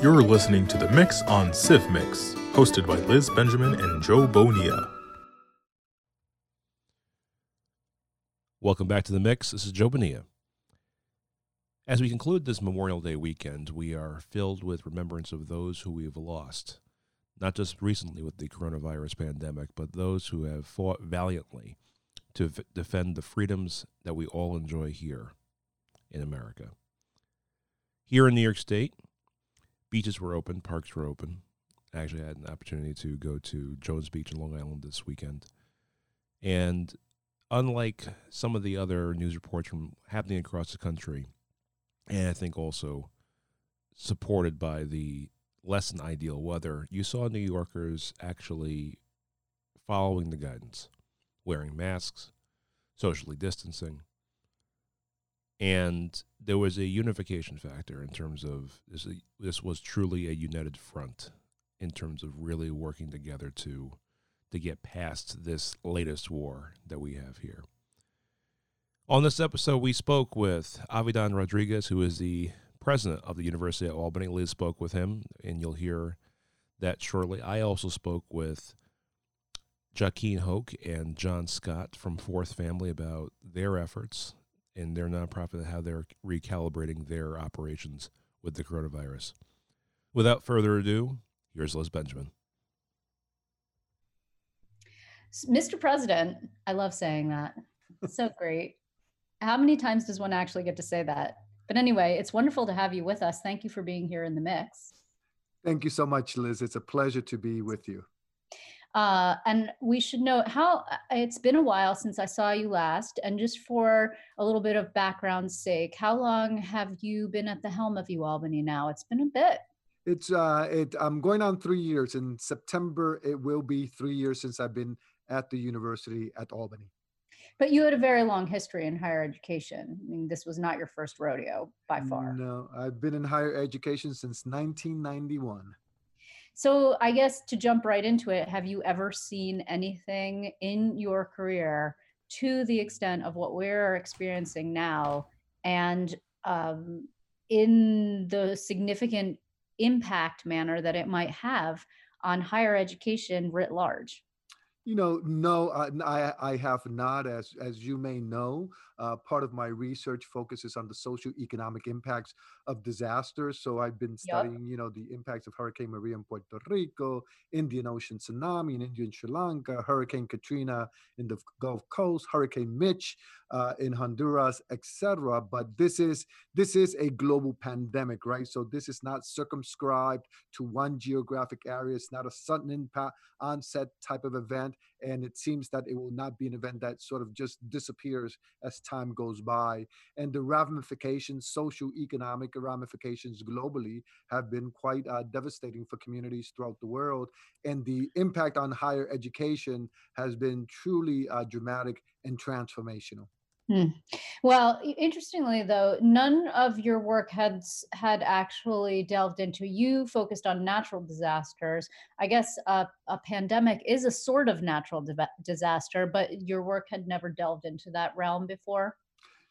You're listening to The Mix on CivMix, hosted by Liz Benjamin and Joe Bonilla. Welcome back to The Mix. This is Joe Bonilla. As we conclude this Memorial Day weekend, we are filled with remembrance of those who we have lost, not just recently with the coronavirus pandemic, but those who have fought valiantly to defend the freedoms that we all enjoy here in America. Here in New York State, beaches were open, parks were open. I actually had an opportunity to go to Jones Beach in Long Island this weekend. And unlike some of the other news reports from happening across the country, and I think also supported by the less than ideal weather, you saw New Yorkers actually following the guidance, wearing masks, socially distancing, and there was a unification factor in terms of this. This was truly a united front in terms of really working together to to get past this latest war that we have here. On this episode, we spoke with Havidan Rodriguez, who is the president of the University of Albany. Liz spoke with him, and you'll hear that shortly. I also spoke with Jahkeen Hoke and John Scott from Fourth Family about their efforts and their nonprofit and how they're recalibrating their operations with the coronavirus. Without further ado, here's Liz Benjamin. Mr. President, I love saying that. so great. How many times does one actually get to say that? But anyway, it's wonderful to have you with us. Thank you for being here in the mix. Thank you so much, Liz. It's a pleasure to be with you. Uh, and we should know how it's been a while since I saw you last. And just for a little bit of background's sake, how long have you been at the helm of UAlbany now? It's been a bit. It's uh, it. I'm going on three years. In September, it will be three years since I've been at the university at Albany. But you had a very long history in higher education. I mean, this was not your first rodeo by far. No, I've been in higher education since 1991. So, I guess to jump right into it, have you ever seen anything in your career to the extent of what we're experiencing now and um, in the significant impact manner that it might have on higher education writ large? You know, no, uh, I, I have not. As as you may know, uh, part of my research focuses on the social economic impacts of disasters. So I've been studying, yep. you know, the impacts of Hurricane Maria in Puerto Rico, Indian Ocean tsunami in India and Sri Lanka, Hurricane Katrina in the Gulf Coast, Hurricane Mitch uh, in Honduras, etc. But this is this is a global pandemic, right? So this is not circumscribed to one geographic area. It's not a sudden impact onset type of event, and it seems that it will not be an event that sort of just disappears as time goes by. And the ramifications, social, economic ramifications globally, have been quite uh, devastating for communities throughout the world. And the impact on higher education has been truly uh, dramatic and transformational. Hmm. Well, interestingly, though, none of your work had had actually delved into. You focused on natural disasters. I guess uh, a pandemic is a sort of natural di- disaster, but your work had never delved into that realm before.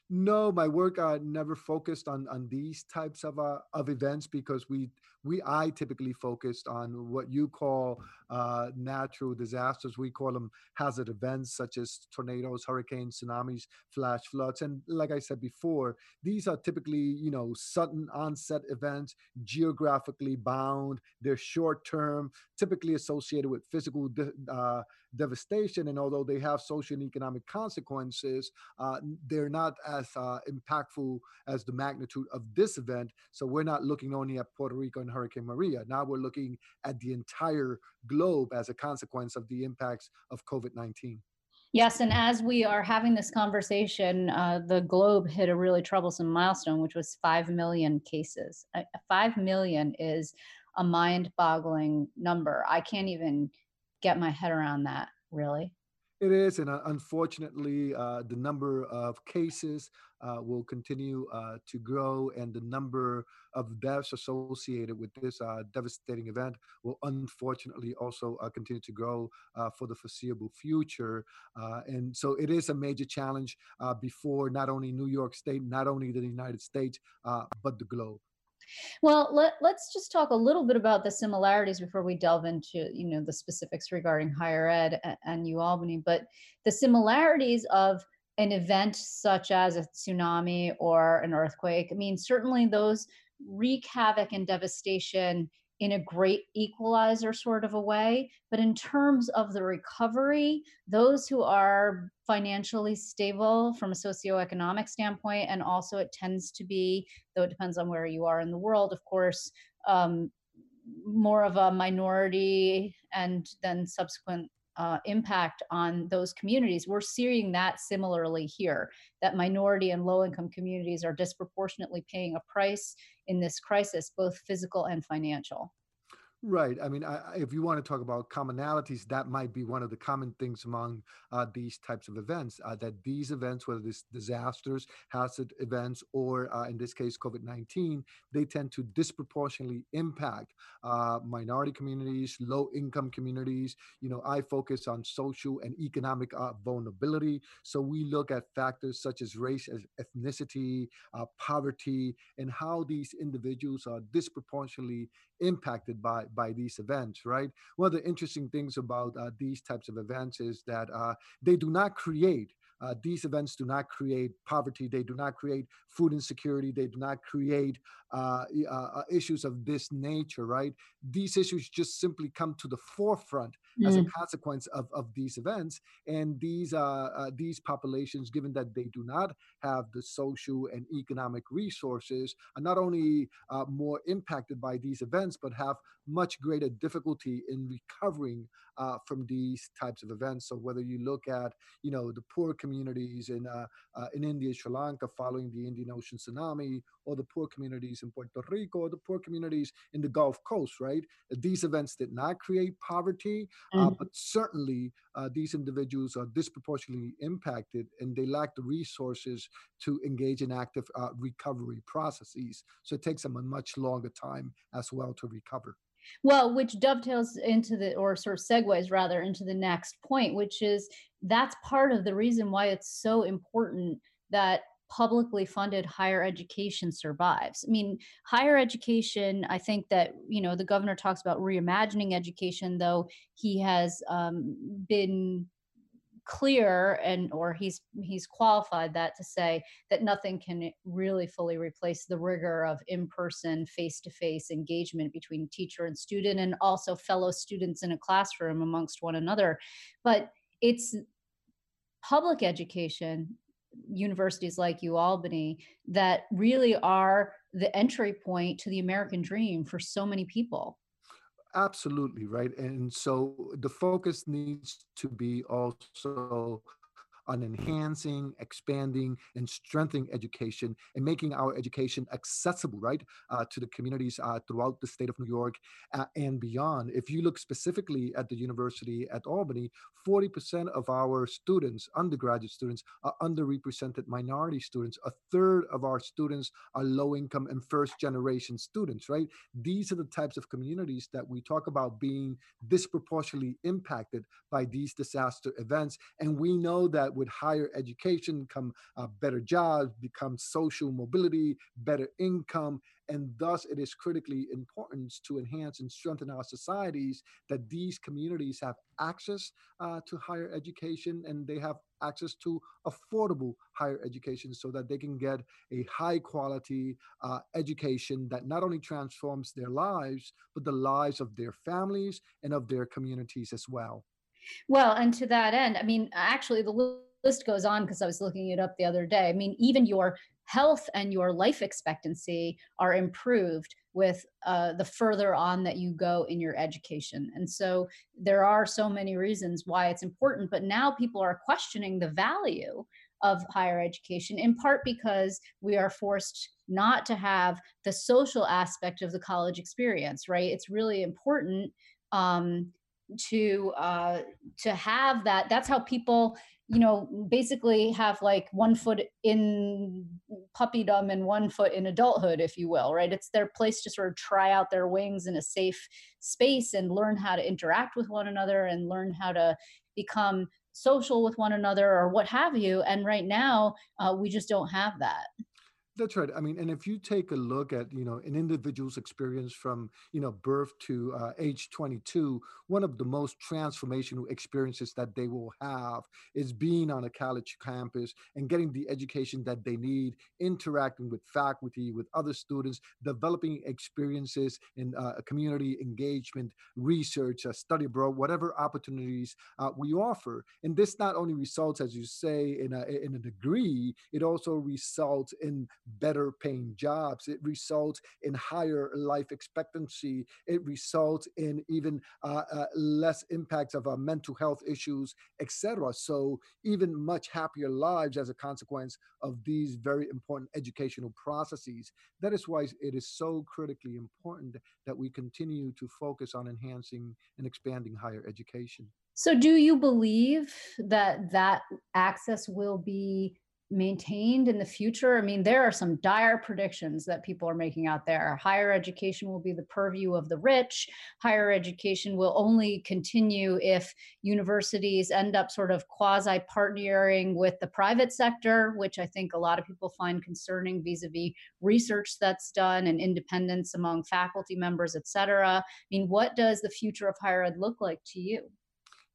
No, my work uh, never focused on on these types of uh, of events because we we I typically focused on what you call uh, natural disasters. We call them hazard events such as tornadoes, hurricanes, tsunamis, flash floods, and like I said before, these are typically you know sudden onset events, geographically bound. They're short term, typically associated with physical de- uh, devastation, and although they have social and economic consequences, uh, they're not as uh, impactful as the magnitude of this event. So we're not looking only at Puerto Rico and Hurricane Maria. Now we're looking at the entire globe as a consequence of the impacts of COVID 19. Yes, and as we are having this conversation, uh, the globe hit a really troublesome milestone, which was 5 million cases. Uh, 5 million is a mind boggling number. I can't even get my head around that, really. It is, and uh, unfortunately, uh, the number of cases uh, will continue uh, to grow, and the number of deaths associated with this uh, devastating event will unfortunately also uh, continue to grow for the foreseeable future. and so, it is a major challenge before not only New York State, not only the United States, but the globe. Well, let, let's just talk a little bit about the similarities before we delve into, you know, the specifics regarding higher ed and, and UAlbany. But the similarities of an event such as a tsunami or an earthquake, I mean, certainly those wreak havoc and devastation in a great equalizer sort of a way. But in terms of the recovery, those who are financially stable from a socioeconomic standpoint, and also it tends to be, though it depends on where you are in the world, of course, um, more of a minority and then subsequent uh, impact on those communities. We're seeing that similarly here, that minority and low income communities are disproportionately paying a price in this crisis, both physical and financial. Right. I mean, I, if you want to talk about commonalities, that might be one of the common things among uh, these types of events. Uh, that these events, whether it's disasters, hazard events, or uh, in this case, COVID 19, they tend to disproportionately impact uh, minority communities, low income communities. You know, I focus on social and economic uh, vulnerability. So we look at factors such as race, as ethnicity, uh, poverty, and how these individuals are disproportionately impacted by by these events right one of the interesting things about uh, these types of events is that uh, they do not create uh, these events do not create poverty. They do not create food insecurity. They do not create uh, uh, uh, issues of this nature, right? These issues just simply come to the forefront mm. as a mm. consequence of, of these events. And these these populations, given that they do not have the social and economic resources, are not only more impacted by these events, but have much greater difficulty in recovering from these types of events. So whether you look at, you know, the poor communities in in India, Sri Lanka, following the Indian Ocean tsunami, or the poor communities in Puerto Rico, or the poor communities in the Gulf Coast, right? These events did not create poverty, uh, mm-hmm. uh, but certainly uh, these individuals are disproportionately impacted and they lack the resources to engage in active uh, recovery processes. So it takes them a much longer time as well to recover. Well, which dovetails into the, or sort of segues rather into the next point, which is that's part of the reason why it's so important that publicly funded higher education survives. I mean, higher education, I think that, you know, the governor talks about reimagining education, though he has um, been clear and or he's he's qualified that to say that nothing can really fully replace the rigor of in-person face-to-face engagement between teacher and student and also fellow students in a classroom amongst one another but it's public education universities like UAlbany that really are the entry point to the American dream for so many people. Absolutely, right. And so the focus needs to be also on enhancing, expanding, and strengthening education and making our education accessible, right, uh, to the communities uh, throughout the state of New York uh, and beyond. If you look specifically at the university at Albany, 40% of our students, undergraduate students, are underrepresented minority students. A third of our students are low income and first generation students, right? These are the types of communities that we talk about being disproportionately impacted by these disaster events. And we know that with higher education come uh, better jobs, become social mobility, better income, and thus it is critically important to enhance and strengthen our societies that these communities have access uh, to higher education and they have access to affordable higher education so that they can get a high quality uh, education that not only transforms their lives but the lives of their families and of their communities as well. Well and to that end i mean actually the list goes on because I was looking it up the other day. I mean, even your health and your life expectancy are improved with uh, the further on that you go in your education. And so there are so many reasons why it's important, but now people are questioning the value of higher education, in part because we are forced not to have the social aspect of the college experience, right? It's really important um, to uh, to have that. That's how people you know, basically have like one foot in puppydom and one foot in adulthood, if you will, right? It's their place to sort of try out their wings in a safe space and learn how to interact with one another and learn how to become social with one another or what have you. And right now, uh, we just don't have that. That's right. I mean, and if you take a look at you know an individual's experience from you know birth to uh, age 22, one of the most transformational experiences that they will have is being on a college campus and getting the education that they need, interacting with faculty, with other students, developing experiences in uh, community engagement, research, uh, study abroad, whatever opportunities uh, we offer. And this not only results, as you say, in a in a degree, it also results in better paying jobs. It results in higher life expectancy. It results in even uh, uh, less impacts of uh, mental health issues, etc. So even much happier lives as a consequence of these very important educational processes. That is why it is so critically important that we continue to focus on enhancing and expanding higher education. So, do you believe that that access will be maintained in the future? I mean, there are some dire predictions that people are making out there. Higher education will be the purview of the rich. Higher education will only continue if universities end up sort of quasi partnering with the private sector, which I think a lot of people find concerning vis a vis research that's done and independence among faculty members, et cetera. I mean, what does the future of higher ed look like to you?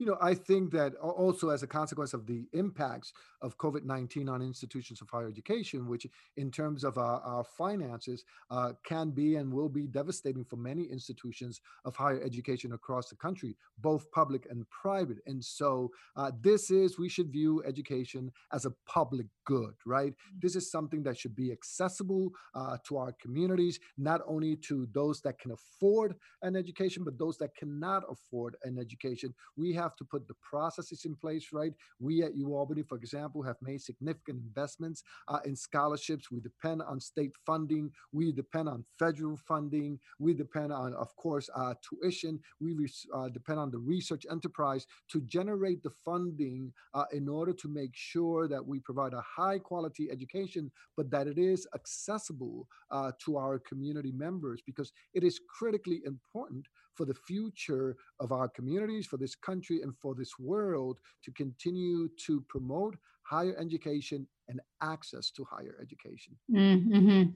You know, I think that also as a consequence of the impacts of COVID 19 on institutions of higher education, which in terms of our, our finances uh, can be and will be devastating for many institutions of higher education across the country, both public and private. And so uh, this is, we should view education as a public good, right? Mm. This is something that should be accessible uh, to our communities, not only to those that can afford an education, but those that cannot afford an education. We have to put the processes in place, right? We at UAlbany, for example, have made significant investments uh, in scholarships. We depend on state funding. We depend on federal funding. We depend on, of course, uh, tuition. We uh, depend on the research enterprise to generate the funding uh, in order to make sure that we provide a high quality education, but that it is accessible uh, to our community members because it is critically important for the future of our communities, for this country, and for this world to continue to promote higher education and access to higher education. Mm-hmm.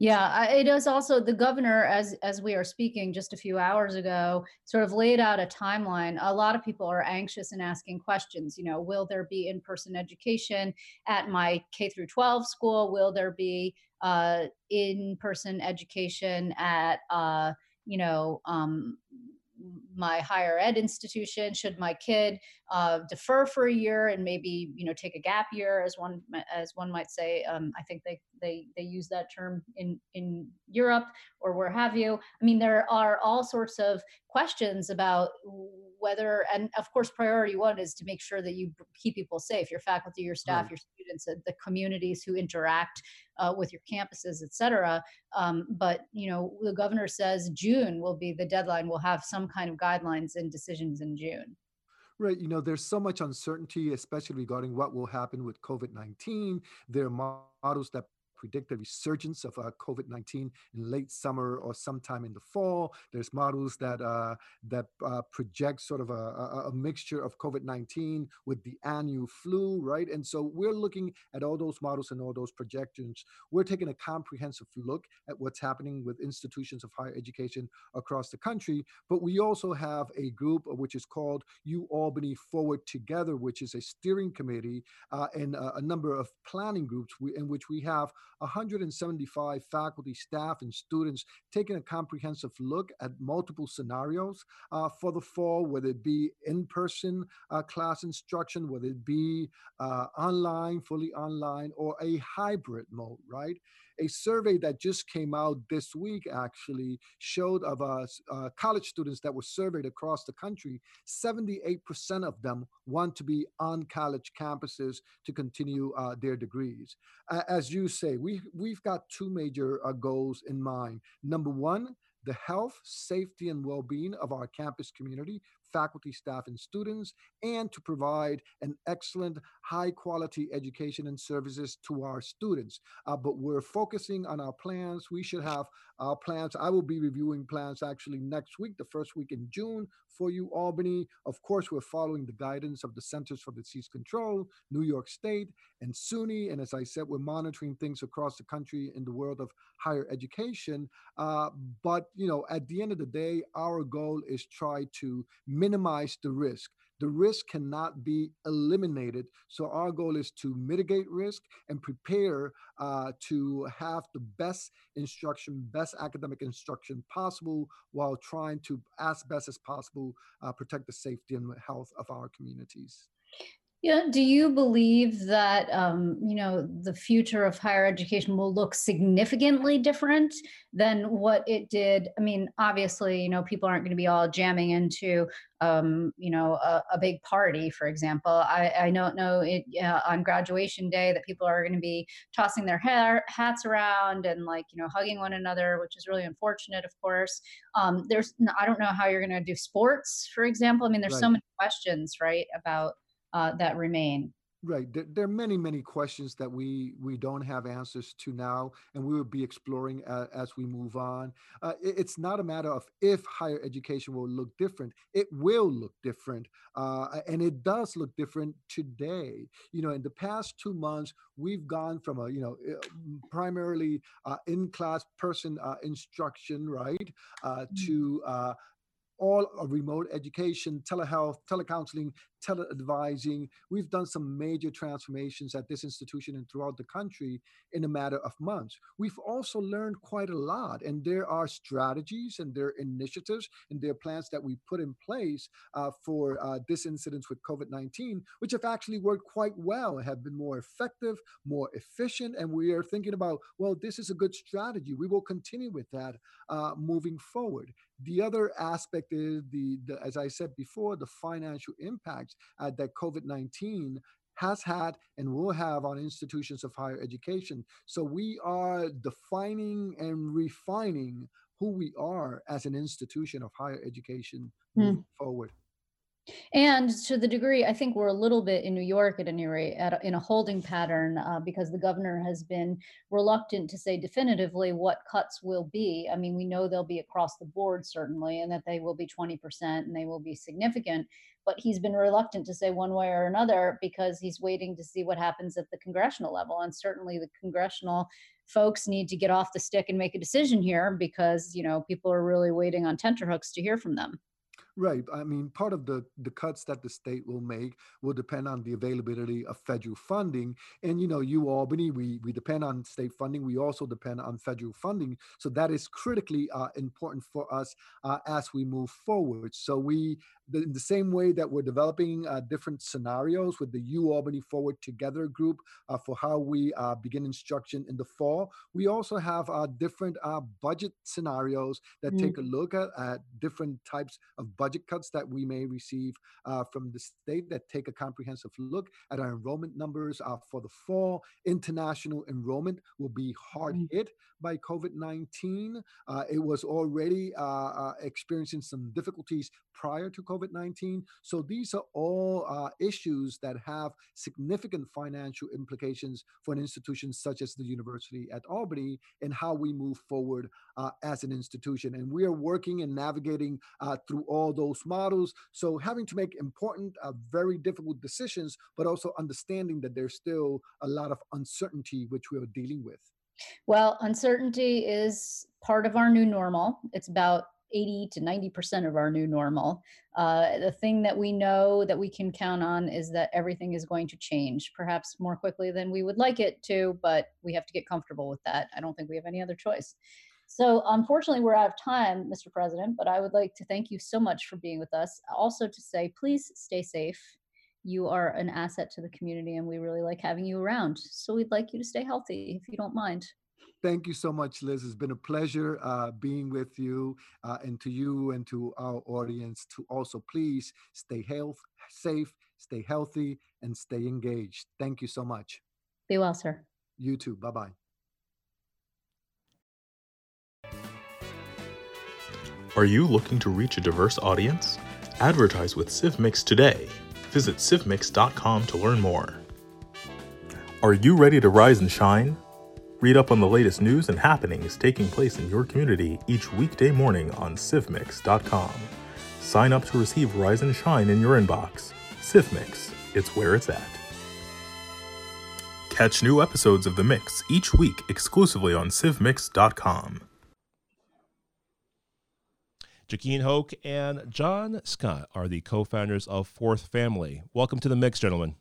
Yeah, it is also the governor, as as we are speaking just a few hours ago, sort of laid out a timeline. A lot of people are anxious and asking questions. You know, will there be in-person education at my K through 12 school? Will there be uh, in-person education at uh, you know um, my higher ed institution should my kid uh, defer for a year and maybe you know take a gap year as one as one might say um, i think they they they use that term in in europe or where have you. I mean there are all sorts of questions about whether and of course priority one is to make sure that you keep people safe your faculty your staff right. your students the communities who interact uh, with your campuses et cetera. Um, but you know the governor says june will be the deadline. We'll have some kind of guidelines and decisions in june Right. You know, there's so much uncertainty, especially regarding what will happen with COVID 19. There are models that predict a resurgence of uh, COVID-19 in late summer or sometime in the fall. There's models that uh, that uh, project sort of a, a, a mixture of COVID-19 with the annual flu, right? And so we're looking at all those models and all those projections. We're taking a comprehensive look at what's happening with institutions of higher education across the country. But we also have a group which is called U Albany Forward Together, which is a steering committee uh, and a number of planning groups in which we have 175 faculty, staff, and students taking a comprehensive look at multiple scenarios uh, for the fall, whether it be in person uh, class instruction, whether it be uh, online, fully online, or a hybrid mode, right? A survey that just came out this week actually showed of uh, uh, college students that were surveyed across the country 78% of them want to be on college campuses to continue uh, their degrees. As you say we, we've got two major uh, goals in mind. Number one the health, safety, and well being of our campus community, faculty, staff, and students, and to provide an excellent, high quality education and services to our students. Uh, but we're focusing on our plans. We should have our plans. I will be reviewing plans actually next week, the first week in June for you, Albany. Of course, we're following the guidance of the Centers for Disease Control, New York State, and SUNY. And as I said, we're monitoring things across the country in the world of higher education. Uh, but you know, at the end of the day, our goal is try to minimize the risk. The risk cannot be eliminated. So our goal is to mitigate risk and prepare uh, to have the best instruction, best academic instruction possible, while trying to, as best as possible, uh, protect the safety and health of our communities. Yeah. Do you believe that um, you know the future of higher education will look significantly different than what it did? I mean, obviously, you know, people aren't going to be all jamming into um, you know a, a, big party, for example. I, I don't know it uh, on graduation day that people are going to be tossing their hair hats around and like you know hugging one another, which is really unfortunate, of course. Um, there's I don't know how you're going to do sports, for example. I mean, there's right. so many questions, right, about uh, that remain. Right. There, there, are many, many questions that we we don't have answers to now, and we will be exploring uh, as we move on. Uh, it, it's not a matter of if higher education will look different; it will look different, uh, and it does look different today. You know, in the past two months, we've gone from a you know uh, primarily uh, in class person uh, instruction, right, mm-hmm. to all remote education, telehealth, telecounseling, teleadvising. We've done some major transformations at this institution and throughout the country in a matter of months. We've also learned quite a lot, and there are strategies and there are initiatives and there are plans that we put in place uh, for uh, this incident with COVID 19, which have actually worked quite well, have been more effective, more efficient. And we are thinking about, well, this is a good strategy. We will continue with that uh, moving forward. The other aspect is the, the, as I said before, the financial impacts uh, that COVID 19 has had and will have on institutions of higher education. So we are defining and refining who we are as an institution of higher education mm. moving forward. And to the degree, I think we're a little bit in New York at any rate, at a, in a holding pattern uh, because the governor has been reluctant to say definitively what cuts will be. I mean, we know they'll be across the board, certainly, and that they will be 20% and they will be significant. But he's been reluctant to say one way or another because he's waiting to see what happens at the congressional level. And certainly the congressional folks need to get off the stick and make a decision here because, you know, people are really waiting on tenterhooks to hear from them. Right. I mean, part of the the cuts that the state will make will depend on the availability of federal funding. And you know, you Albany, we we depend on state funding. We also depend on federal funding. So that is critically uh, important for us uh, as we move forward. So we in the same way that we're developing uh, different scenarios with the U Albany Forward Together group uh, for how we uh, begin instruction in the fall, we also have uh, different uh, budget scenarios that mm. take a look at, at, different types of budget cuts that we may receive uh, from the state that take a comprehensive look at our enrollment numbers for the fall. International enrollment will be hard mm. hit by COVID 19. it was already experiencing some difficulties prior to COVID 19. So these are all uh, issues that have significant financial implications for an institution such as the University at Albany and how we move forward uh, as an institution. And we are working and navigating uh, through all those models. So having to make important, uh, very difficult decisions, but also understanding that there's still a lot of uncertainty which we are dealing with. Well, uncertainty is part of our new normal. It's about 80 to 90% of our new normal. Uh, the thing that we know that we can count on is that everything is going to change, perhaps more quickly than we would like it to, but we have to get comfortable with that. I don't think we have any other choice. So, unfortunately, we're out of time, Mr. President, but I would like to thank you so much for being with us. Also, to say, please stay safe. You are an asset to the community, and we really like having you around. So, we'd like you to stay healthy if you don't mind. Thank you so much, Liz. It's been a pleasure uh, being with you uh, and to you and to our audience to also please stay health, safe, stay healthy, and stay engaged. Thank you so much. Be well, sir. You too. Bye bye. Are you looking to reach a diverse audience? Advertise with CivMix today. Visit civmix.com to learn more. Are you ready to rise and shine? Read up on the latest news and happenings taking place in your community each weekday morning on civmix.com. Sign up to receive Rise and Shine in your inbox. CivMix, it's where it's at. Catch new episodes of The Mix each week exclusively on civmix.com. Jahkeen Hoke and John Scott are the co founders of Fourth Family. Welcome to the mix, gentlemen.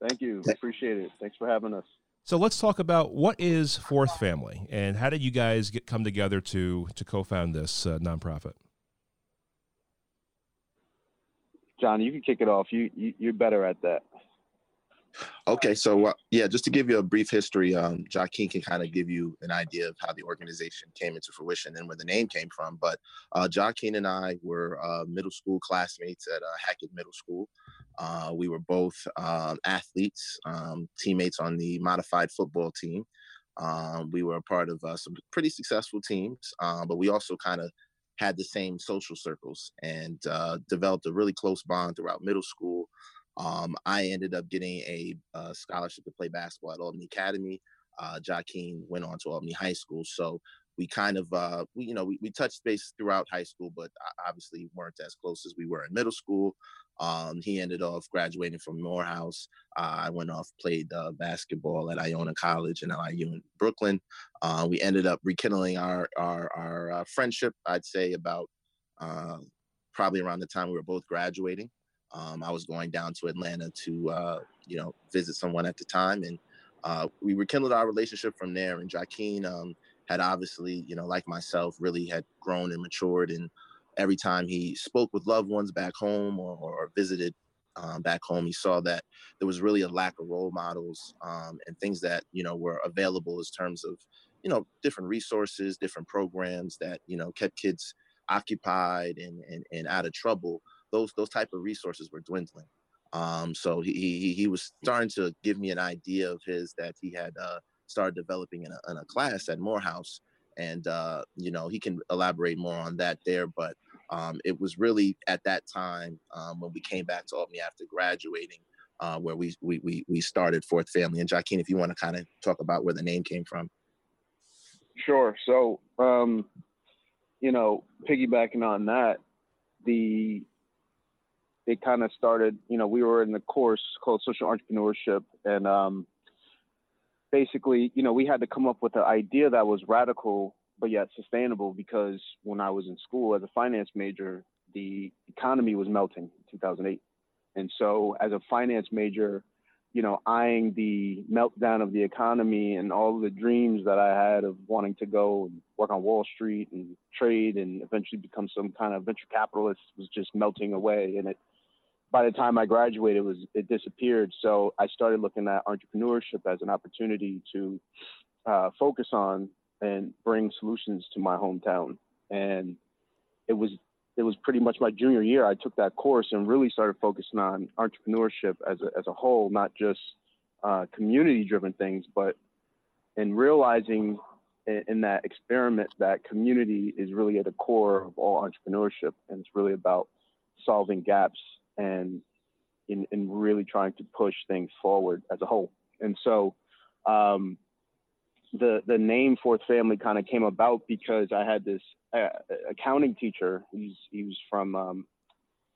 Thank you. Appreciate it. Thanks for having us. So let's talk about what is Fourth Family and how did you guys get come together to to co-found this uh, nonprofit? John, you can kick it off. You, you you're better at that. Okay, so uh, yeah, just to give you a brief history, um, Jahkeen can kind of give you an idea of how the organization came into fruition and where the name came from. But uh, Jahkeen and I were uh, middle school classmates at uh, Hackett Middle School. Uh, we were both um, athletes, um, teammates on the modified football team. Um, we were a part of uh, some pretty successful teams, but we also kind of had the same social circles and developed a really close bond throughout middle school. Um, I ended up getting a, a, uh, scholarship to play basketball at Albany Academy. Uh, Jahkeen went on to Albany High School. So we kind of, uh, we, you know, we, we touched base throughout high school, but obviously weren't as close as we were in middle school. Um, he ended off graduating from Morehouse. Uh, I went off, played uh, basketball at Iona College and IU in Brooklyn. Uh, we ended up rekindling our, our, our uh, friendship, I'd say about uh, probably around the time we were both graduating. Um, I was going down to Atlanta to, uh, you know, visit someone at the time, and uh, we rekindled our relationship from there. And Jahkeen um, had obviously, you know, like myself, really had grown and matured. And every time he spoke with loved ones back home or, or visited um, back home, he saw that there was really a lack of role models um, and things that you know were available as terms of, you know, different resources, different programs that you know kept kids occupied and and, and out of trouble those those type of resources were dwindling. Um, so he, he he was starting to give me an idea of his that he had uh, started developing in a, in a class at Morehouse, and uh, you know he can elaborate more on that there. But um, it was really at that time um, when we came back to Albany after graduating, uh, where we, we we we started Fourth Family. And Jahkeen, if you want to kind of talk about where the name came from. Sure. So, um, you know, piggybacking on that, the it kind of started, you know, we were in the course called social entrepreneurship. And um, basically, you know, we had to come up with an idea that was radical, but yet sustainable because when I was in school as a finance major, the economy was melting in 2008. And so as a finance major, you know, eyeing the meltdown of the economy and all the dreams that I had of wanting to go and work on Wall Street and trade and eventually become some kind of venture capitalist was just melting away. And it by the time I graduated, it was it disappeared. So I started looking at entrepreneurship as an opportunity to uh, focus on and bring solutions to my hometown. And it was it was pretty much my junior year. I took that course and really started focusing on entrepreneurship as a, as a whole, not just uh, community driven things, but in realizing in, in that experiment that community is really at the core of all entrepreneurship, and it's really about solving gaps and in, in really trying to push things forward as a whole. And so um, the the name Fourth Family kind of came about because I had this uh, accounting teacher. He's he was from um,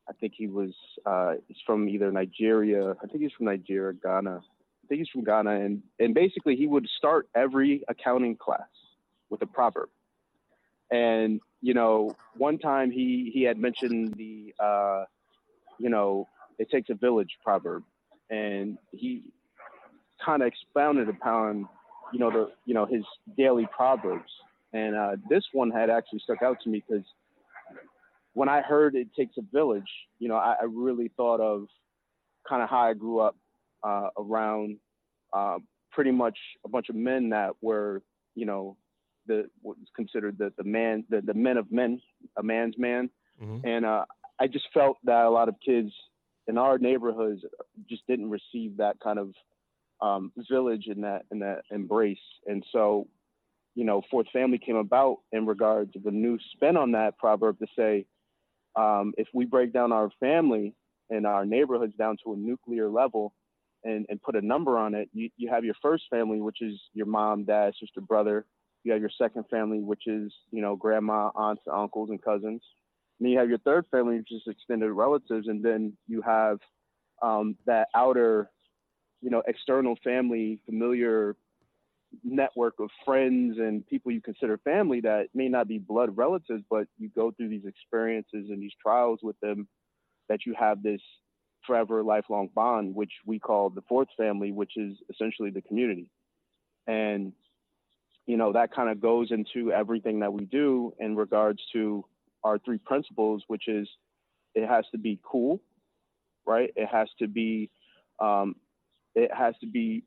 I think he was uh, he's from either Nigeria. I think he's from Nigeria, Ghana. I think he's from Ghana, and and basically he would start every accounting class with a proverb. And you know, one time he he had mentioned the uh, you know, it takes a village proverb, and he kind of expounded upon, you know, the you know his daily proverbs, and uh, this one had actually stuck out to me because when I heard it takes a village, you know, I, I really thought of kind of how I grew up uh, around uh, pretty much a bunch of men that were, you know, the what's considered the the man the, the men of men, a man's man, mm-hmm. and uh, I just felt that a lot of kids in our neighborhoods just didn't receive that kind of um, village and that and that embrace. And so, you know, fourth family came about in regards of a new spin on that proverb to say, um, if we break down our family and our neighborhoods down to a nuclear level and, and put a number on it, you, you have your first family, which is your mom, dad, sister, brother. You have your second family, which is, you know, grandma, aunts, uncles, and cousins. Then you have your third family, which is extended relatives. And then you have um, that outer, you know, external family, familiar network of friends and people you consider family that may not be blood relatives, but you go through these experiences and these trials with them that you have this forever lifelong bond, which we call the fourth family, which is essentially the community. And, you know, that kind of goes into everything that we do in regards to our three principles, which is it has to be cool, right? It has to be, um, it has to be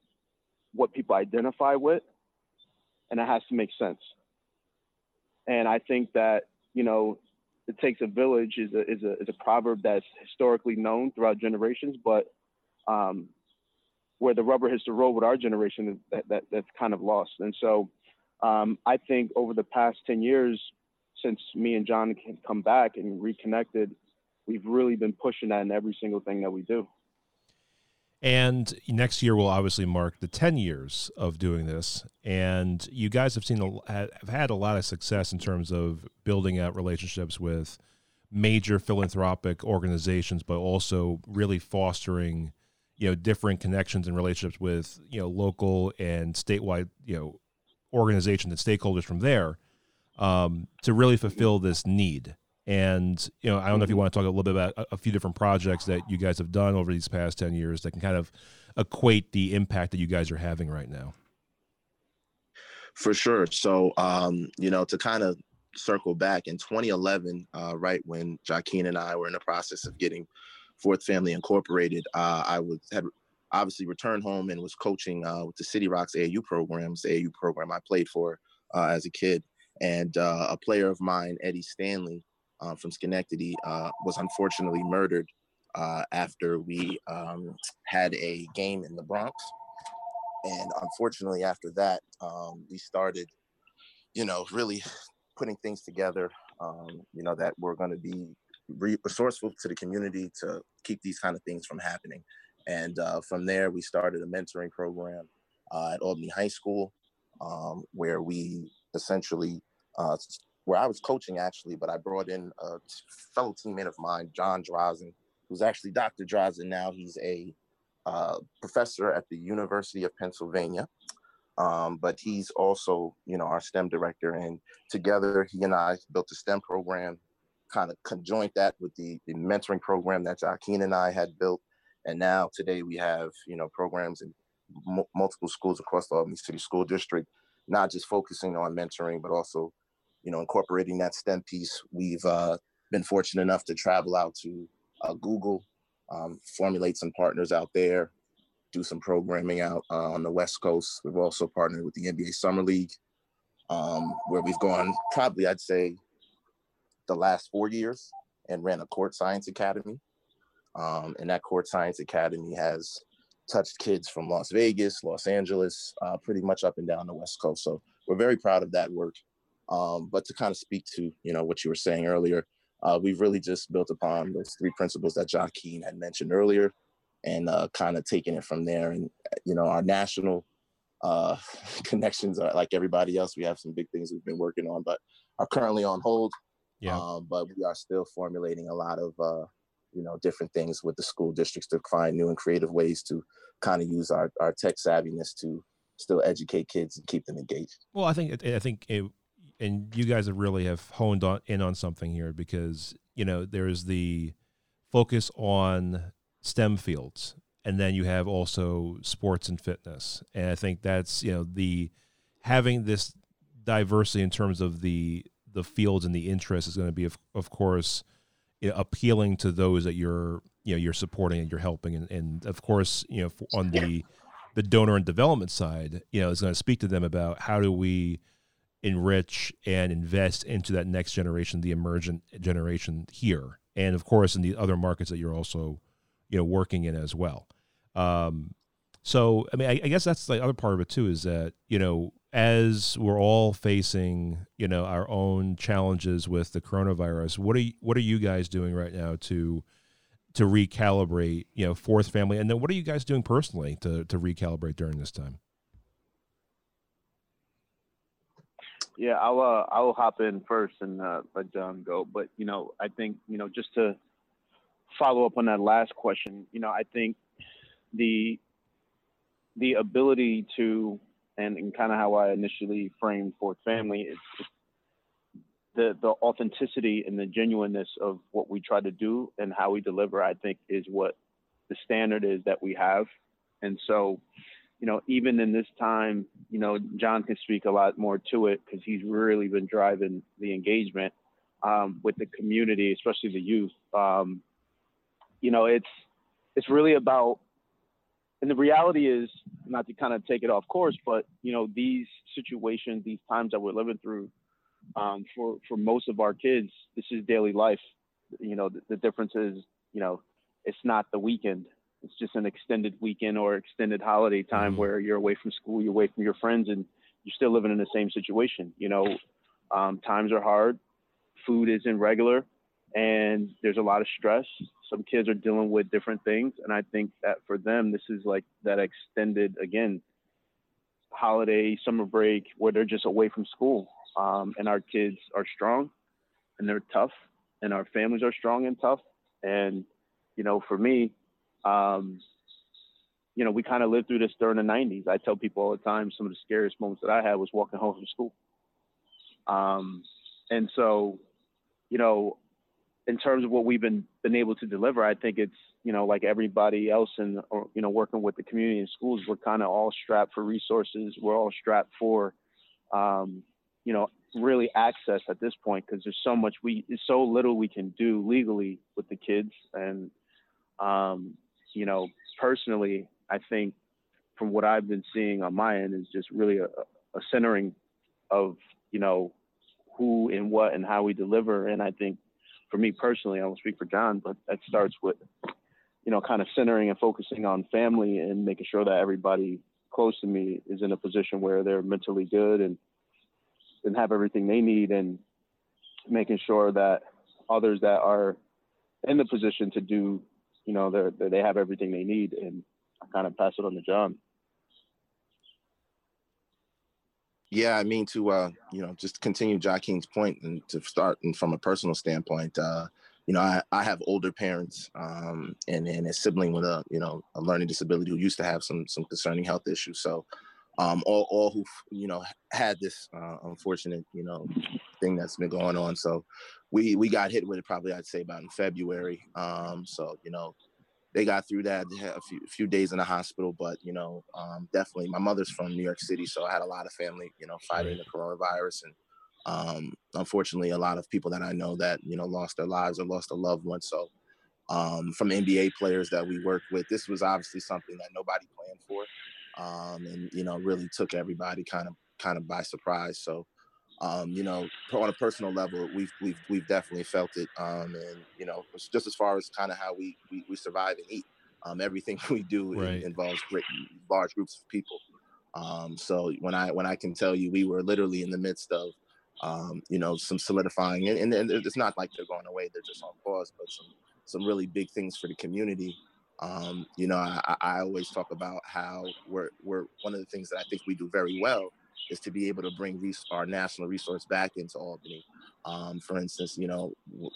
what people identify with, and it has to make sense. And I think that you know, it takes a village is a is a is a proverb that's historically known throughout generations, but um, where the rubber hits the road with our generation, that, that that's kind of lost. And so, um, I think over the past ten years, since me and John can come back and reconnected, we've really been pushing that in every single thing that we do. And next year will obviously mark the 10 years of doing this. And you guys have seen have had a lot of success in terms of building out relationships with major philanthropic organizations, but also really fostering, you know, different connections and relationships with, you know, local and statewide, you know, organizations and stakeholders from there um, to really fulfill this need. And you know, I don't know if you want to talk a little bit about a, a, few different projects that you guys have done over these past ten years that can kind of equate the impact that you guys are having right now. For sure. So, um, you know, to kind of circle back in 2011, uh, right when Jahkeen and I were in the process of getting Fourth Family Incorporated, uh, I was had obviously returned home and was coaching uh, with the City Rocks AAU programs, the AAU program I played for uh, as a kid. And uh, a player of mine, Eddie Stanley, uh, from Schenectady uh, was unfortunately murdered uh, after we um, had a game in the Bronx. And unfortunately, after that, um, we started, you know, really putting things together, um, you know, that we're going to be resourceful to the community to keep these kind of things from happening. And uh, from there, we started a mentoring program uh, at Albany High School, um, where we essentially uh, where I was coaching actually, but I brought in a fellow teammate of mine, John Drazen, who's actually Dr. Drazen now. He's a uh, professor at the University of Pennsylvania, um, but he's also, you know, our STEM director. And together, he and I built a STEM program, kind of conjoined that with the, the mentoring program that Jahkeen and I had built. And now today we have, you know, programs in m- multiple schools across the Albany City School District, not just focusing on mentoring, but also you know, incorporating that STEM piece. We've uh, been fortunate enough to travel out to uh, Google, um, formulate some partners out there, do some programming out uh, on the West Coast. We've also partnered with the NBA Summer League, um, where we've gone probably, I'd say, the last four years and ran a court science academy. Um, and that court science academy has touched kids from Las Vegas, Los Angeles, uh, pretty much up and down the West Coast. So we're very proud of that work. Um, but to kind of speak to you know what you were saying earlier, uh, we've really just built upon those three principles that Jahkeen had mentioned earlier, and uh, kind of taking it from there. And you know, our national uh, connections are like everybody else. We have some big things we've been working on, but are currently on hold. Yeah. Um, but we are still formulating a lot of uh, you know different things with the school districts to find new and creative ways to kind of use our, our tech savviness to still educate kids and keep them engaged. Well, I think I think it, and you guys have really have honed on in on something here because you know there's the focus on STEM fields, and then you have also sports and fitness, and I think that's you know the having this diversity in terms of the the fields and the interests is going to be of, of course you know, appealing to those that you're you know you're supporting and you're helping. And, and of course you know on the the donor and development side you know is going to speak to them about how do we enrich and invest into that next generation, the emergent generation here, and of course in the other markets that you're also, you know, working in as well. Um, So, I mean, I, I guess that's the other part of it too is that, you know, as we're all facing, you know, our own challenges with the coronavirus, what are you, what are you guys doing right now to to recalibrate, you know, fourth family, and then what are you guys doing personally to to recalibrate during this time? Yeah, I'll uh, I'll hop in first and uh, let John go. But you know, I think you know just to follow up on that last question, you know, I think the the ability to and, and kind of how I initially framed Fourth Family is the the authenticity and the genuineness of what we try to do and how we deliver. I think is what the standard is that we have, and so you know even in this time, you know John can speak a lot more to it because he's really been driving the engagement um, with the community, especially the youth. Um, you know, it's it's really about and the reality is not to kind of take it off course, but you know these situations, these times that we're living through, um, for for most of our kids, this is daily life. You know the, the difference is you know it's not the weekend. It's just an extended weekend or extended holiday time mm-hmm. where you're away from school, you're away from your friends, and you're still living in the same situation. You know, um, times are hard, food isn't regular, and there's a lot of stress. Some kids are dealing with different things, and I think that for them, this is like that extended again holiday summer break where they're just away from school, um, and our kids are strong and they're tough, and our families are strong and tough. And you know, for me, um, you know, we kind of lived through this during the 90s. I tell people all the time some of the scariest moments that I had was walking home from school. Um, and so, you know, in terms of what we've been been able to deliver, I think it's you know like everybody else in or, you know working with the community and schools, we're kind of all strapped for resources. We're all strapped for um, you know really access at this point because there's so much we so little we can do legally with the kids and um, you know personally I think from what I've been seeing on my end is just really a, a centering of you know who and what and how we deliver. And I think for me personally, I won't speak for John, but that starts with, you know, kind of centering and focusing on family and making sure that everybody close to me is in a position where they're mentally good and and have everything they need and making sure that others that are in the position to do, you know, they they have everything they need and I kind of pass it on to John. Yeah, I mean to uh, you know just continue Jahkeen's point and to start and from a personal standpoint, uh, you know, I, I have older parents um, and and a sibling with a you know a learning disability who used to have some some concerning health issues. So um, all all who you know had this uh, unfortunate you know thing that's been going on. So we we got hit with it probably I'd say about in February. Um, so you know they got through that. They had a few, a few days in the hospital, but you know, um, definitely my mother's from New York City, so I had a lot of family, you know, fighting the coronavirus, and um, unfortunately, a lot of people that I know that you know lost their lives or lost a loved one. So, um, from NBA players that we work with, this was obviously something that nobody planned for, um, and you know, really took everybody kind of kind of by surprise. So, um, you know, on a personal level, we've we've we've definitely felt it, um, and you know, just as far as kind of how we, we, we survive and eat, um, everything we do right. involves great, large groups of people. Um, so when I when I can tell you, we were literally in the midst of, um, you know, some solidifying, and, and, and, it's not like they're going away; they're just on pause, but some some really big things for the community. Um, you know, I, I always talk about how we're we're one of the things that I think we do very well is to be able to bring res- our national resource back into Albany. Um, for instance, you know,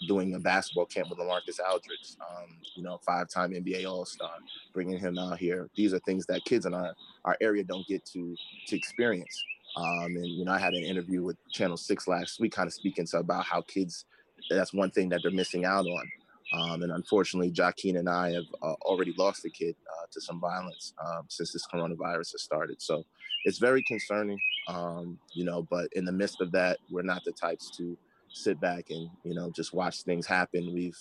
doing a basketball camp with LaMarcus Aldridge, um, you know, five-time NBA All-Star, bringing him out here. These are things that kids in our, our area don't get to to experience. Um, and you know, I had an interview with Channel Six last week, kind of speaking to about how kids. That's one thing that they're missing out on. Um, and unfortunately, Jahkeen and I have uh, already lost a kid uh, to some violence um, since this coronavirus has started. So it's very concerning, um, you know. But in the midst of that, we're not the types to sit back and you know just watch things happen. We've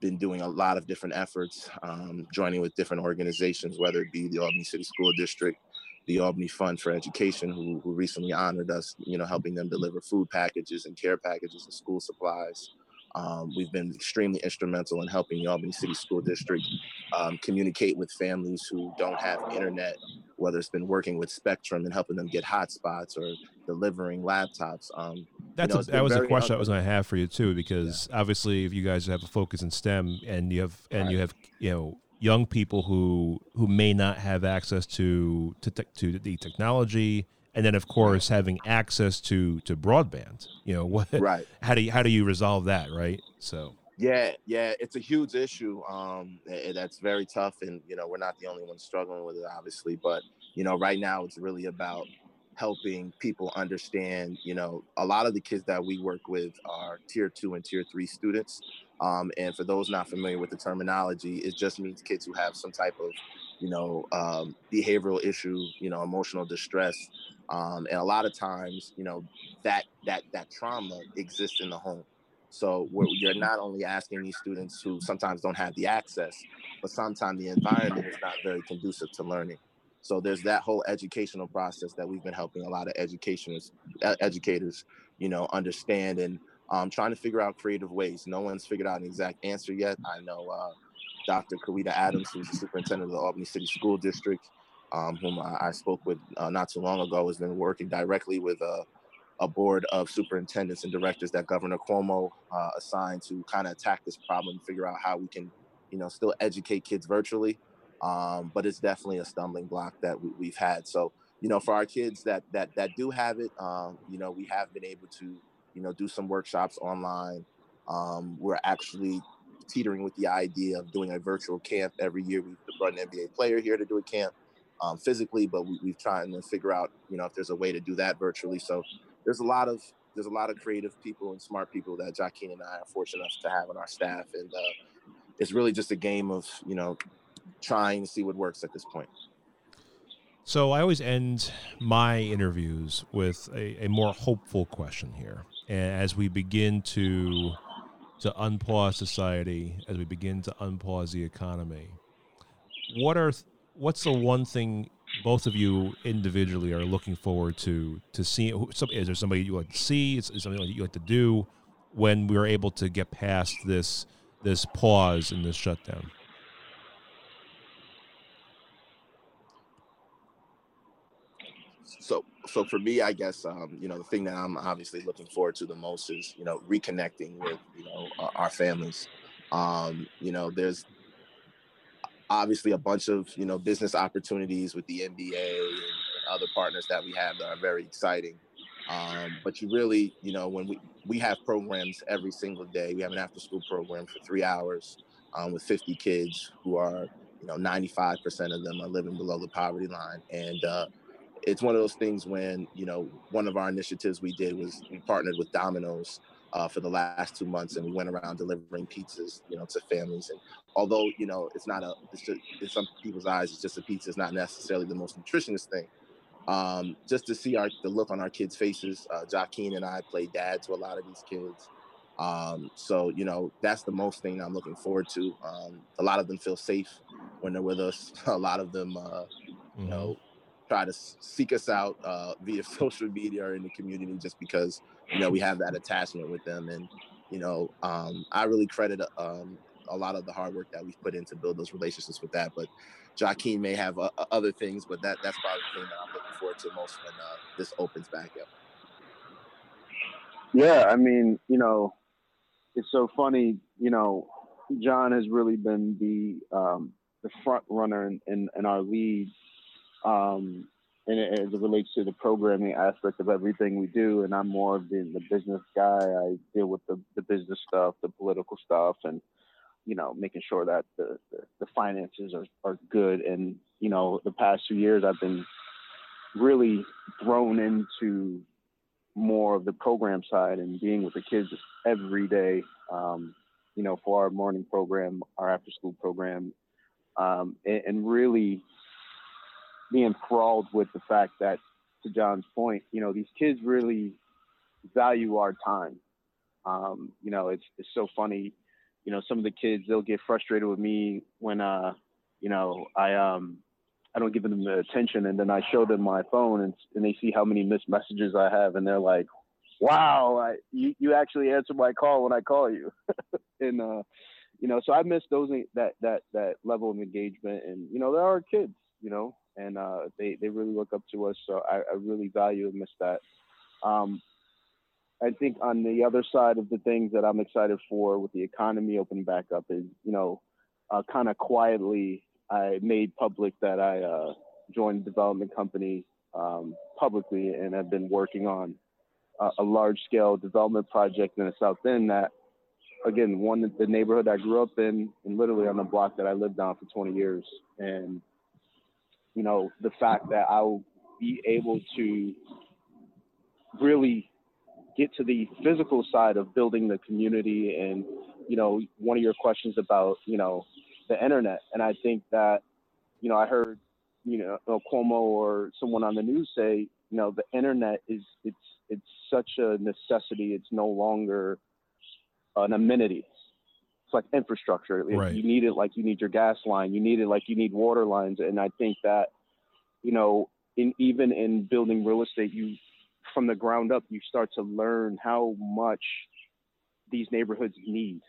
been doing a lot of different efforts, um, joining with different organizations, whether it be the Albany City School District, the Albany Fund for Education, who, who recently honored us, you know, helping them deliver food packages and care packages and school supplies Um, we've been extremely instrumental in helping the Albany City School District um, communicate with families who don't have internet, whether it's been working with Spectrum and helping them get hotspots or delivering laptops. Um, That's you know, a, that was a question I was going to have for you too, because yeah. obviously, if you guys have a focus in STEM and you have and right. you have you know young people who who may not have access to to, te- to the technology and then of course having access to to broadband you know what right. how do you how do you resolve that right? So. Yeah yeah it's a huge issue um that's very tough and you know we're not the only ones struggling with it obviously but you know right now it's really about helping people understand you know a lot of the kids that we work with are tier two and tier three students um, and for those not familiar with the terminology it just means kids who have some type of you know um, behavioral issue you know emotional distress um, and a lot of times, you know, that that that trauma exists in the home. So you're not only asking these students who sometimes don't have the access, but sometimes the environment is not very conducive to learning. So there's that whole educational process that we've been helping a lot of educators, educators, you know, understand and um, trying to figure out creative ways. No one's figured out an exact answer yet. I know uh, Dr. Kaweeda Adams, who's the superintendent of the Albany City School District, um, whom I, I, spoke with uh, not too long ago, has been working directly with a, a, board of superintendents and directors that Governor Cuomo uh, assigned to kind of attack this problem, figure out how we can, you know, still educate kids virtually. Um, but it's definitely a stumbling block that we, have had. So, you know, for our kids that that that do have it, um, you know, we have been able to, you know, do some workshops online. Um, we're actually teetering with the idea of doing a virtual camp every year. We've brought an NBA player here to do a camp um, physically, but we, we've tried to figure out, you know, if there's a way to do that virtually. So there's a lot of there's a lot of creative people and smart people that Jahkeen and I are fortunate enough to have on our staff, and uh, it's really just a game of you know trying to see what works at this point. So I always end my interviews with a, a more hopeful question here, and as we begin to to unpause society, as we begin to unpause the economy, what are what's the one thing both of you individually are looking forward to to see? Is there somebody you like to see? Is, is something you like to do when we're able to get past this this pause and this shutdown? So, so for me, I guess um, you know the thing that I'm obviously looking forward to the most is you know reconnecting with you know our families. Um, you know, there's obviously a bunch of you know business opportunities with the NBA and other partners that we have that are very exciting. Um, but you really, you know, when we we have programs every single day, we have an after school program for three hours um, with 50 kids who are, you know, 95% of them are living below the poverty line, and uh, it's one of those things when you know one of our initiatives we did was we partnered with Domino's uh, for the last two months, and we went around delivering pizzas, you know, to families. And although you know it's not a, it's just in some people's eyes, it's just a pizza. It's not necessarily the most nutritious thing. Um, just to see our the look on our kids' faces. Uh, Jahkeen and I play dad to a lot of these kids. Um, so you know that's the most thing I'm looking forward to. Um, a lot of them feel safe when they're with us. A lot of them, uh, mm-hmm. you know, try to seek us out uh, via social media or in the community just because you know we have that attachment with them. And you know um, i really credit um, a lot of the hard work that we've put in to build those relationships with that. But Jahkeen may have uh, other things but that that's probably the thing that i'm looking forward to most when uh, this opens back up. Yeah i mean you know it's so funny you know john has really been the um, the front runner in, in, in our lead um, and it, as it relates to the programming aspect of everything we do. And I'm more of the, the business guy. I deal with the, the business stuff, the political stuff, and you know, making sure that the, the, the finances are, are good. And you know, the past few years, I've been really thrown into more of the program side and being with the kids every day. Um, you know, for our morning program, our after school program, um, and, and, really be enthralled with the fact that, to John's point, you know, these kids really value our time. Um, you know, it's it's so funny. You know, some of the kids they'll get frustrated with me when, uh, you know, I um, I don't give them the attention, and then I show them my phone, and and they see how many missed messages I have, and they're like, wow, I, you you actually answer my call when I call you, and uh, you know, so I miss those that that that level of engagement, and you know, there are kids, you know, and uh, they they really look up to us, so I, I really value and miss that. Um, I think on the other side of the things that I'm excited for with the economy opening back up is, you know, uh, kind of quietly, I made public that I uh, joined a development company um, publicly and have been working on a, a large scale development project in the South End that, again, one the neighborhood I grew up in and literally on the block that I lived on for 20 years. And, you know, the fact that I'll be able to really get to the physical side of building the community and you know one of your questions about you know the internet. And i think that you know i heard you know cuomo or someone on the news say you know the internet is it's it's such a necessity. It's no longer an amenity it's like infrastructure right. you need it like you need your gas line you need it like you need water lines and i think that you know in even in building real estate you from the ground up, you start to learn how much these neighborhoods need.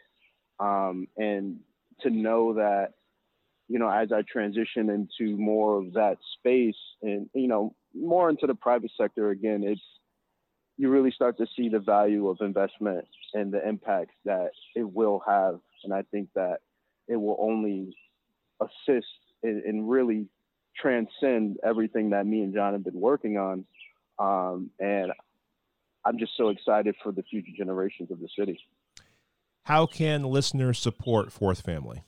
Um, and to know that, you know, as I transition into more of that space and, you know, more into the private sector again, it's, you really start to see the value of investment and the impact that it will have. And I think that it will only assist and really transcend everything that me and John have been working on um, and I'm just so excited for the future generations of the city. How can listeners support Fourth Family?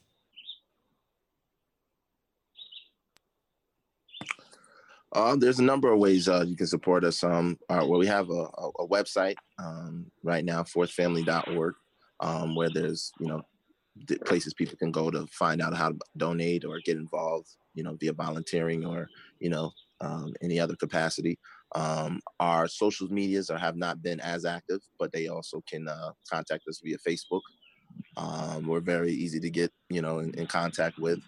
Uh, there's a number of ways uh, you can support us. Um, uh, well, we have a, a, a website um, right now, fourthfamily.org, um, where there's you know places people can go to find out how to donate or get involved, you know, via volunteering or you know um, any other capacity. Um, our social medias are, have not been as active, but they also can uh, contact us via Facebook. Um, we're very easy to get, you know, in, in contact with.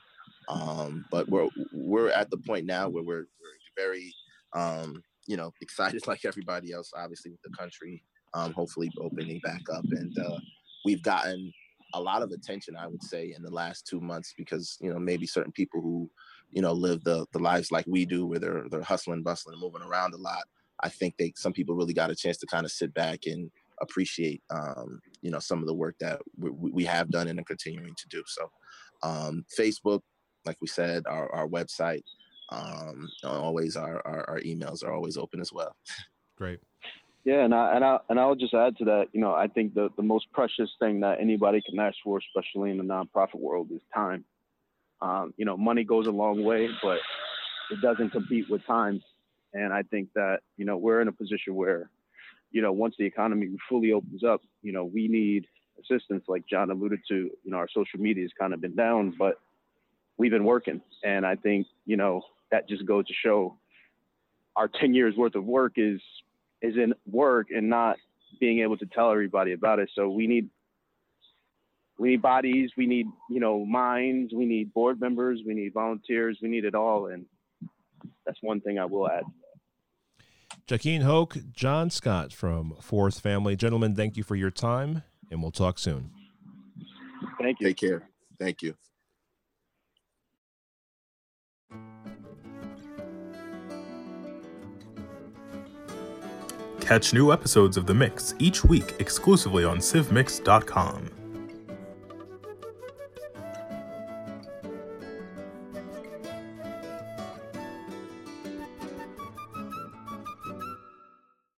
Um, but we're we're at the point now where we're, we're very, um, you know, excited like everybody else, obviously with the country, um, hopefully opening back up, and uh, we've gotten a lot of attention, I would say, in the last two months because you know maybe certain people who you know live the the lives like we do where they're they're hustling bustling moving around a lot. I think they some people really got a chance to kind of sit back and appreciate um, you know some of the work that we, we have done and are continuing to do. So um, facebook like we said our, our website um, always our, our, our emails are always open as well. Great yeah, and I and I and I'll just add to that. You know, I think the the most precious thing that anybody can ask for, especially in the nonprofit world, is time. Um, you know, money goes a long way, but it doesn't compete with time. And I think that, you know, we're in a position where, you know, once the economy fully opens up, you know, we need assistance like John alluded to. You know, our social media has kind of been down, but we've been working. And I think, you know, that just goes to show our 10 years worth of work is is in work and not being able to tell everybody about it. So we need we need bodies, we need, you know, minds, we need board members, we need volunteers, we need it all. And that's one thing I will add. Jahkeen Hoke, John Scott from Fourth Family. Gentlemen, thank you for your time, and we'll talk soon. Thank you. Take care. Thank you. Catch new episodes of The Mix each week exclusively on civmix.com.